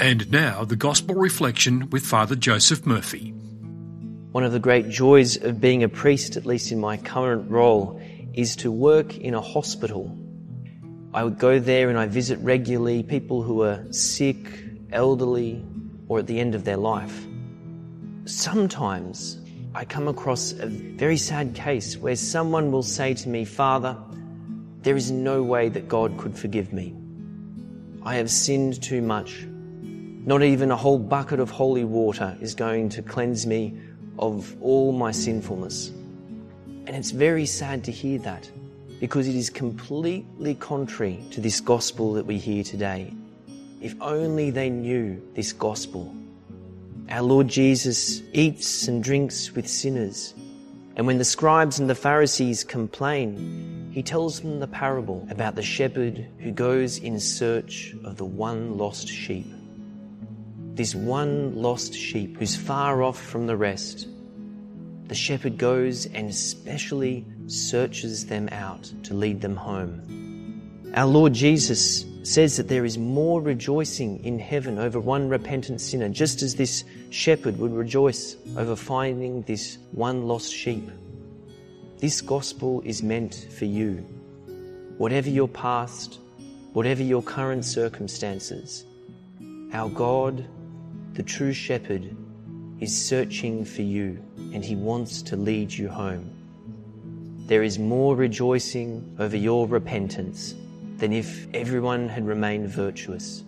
And now, the Gospel Reflection with Father Joseph Murphy. One of the great joys of being a priest, at least in my current role, is to work in a hospital. I would go there and I visit regularly people who are sick, elderly, or at the end of their life. Sometimes I come across a very sad case where someone will say to me, Father, there is no way that God could forgive me. I have sinned too much. Not even a whole bucket of holy water is going to cleanse me of all my sinfulness. And it's very sad to hear that because it is completely contrary to this gospel that we hear today. If only they knew this gospel. Our Lord Jesus eats and drinks with sinners. And when the scribes and the Pharisees complain, he tells them the parable about the shepherd who goes in search of the one lost sheep. This one lost sheep who's far off from the rest. The shepherd goes and specially searches them out to lead them home. Our Lord Jesus says that there is more rejoicing in heaven over one repentant sinner, just as this shepherd would rejoice over finding this one lost sheep. This gospel is meant for you. Whatever your past, whatever your current circumstances, our God, the true shepherd, is searching for you and he wants to lead you home. There is more rejoicing over your repentance than if everyone had remained virtuous.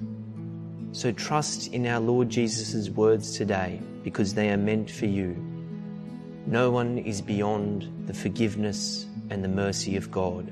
So trust in our Lord Jesus' words today because they are meant for you. No one is beyond the forgiveness and the mercy of God.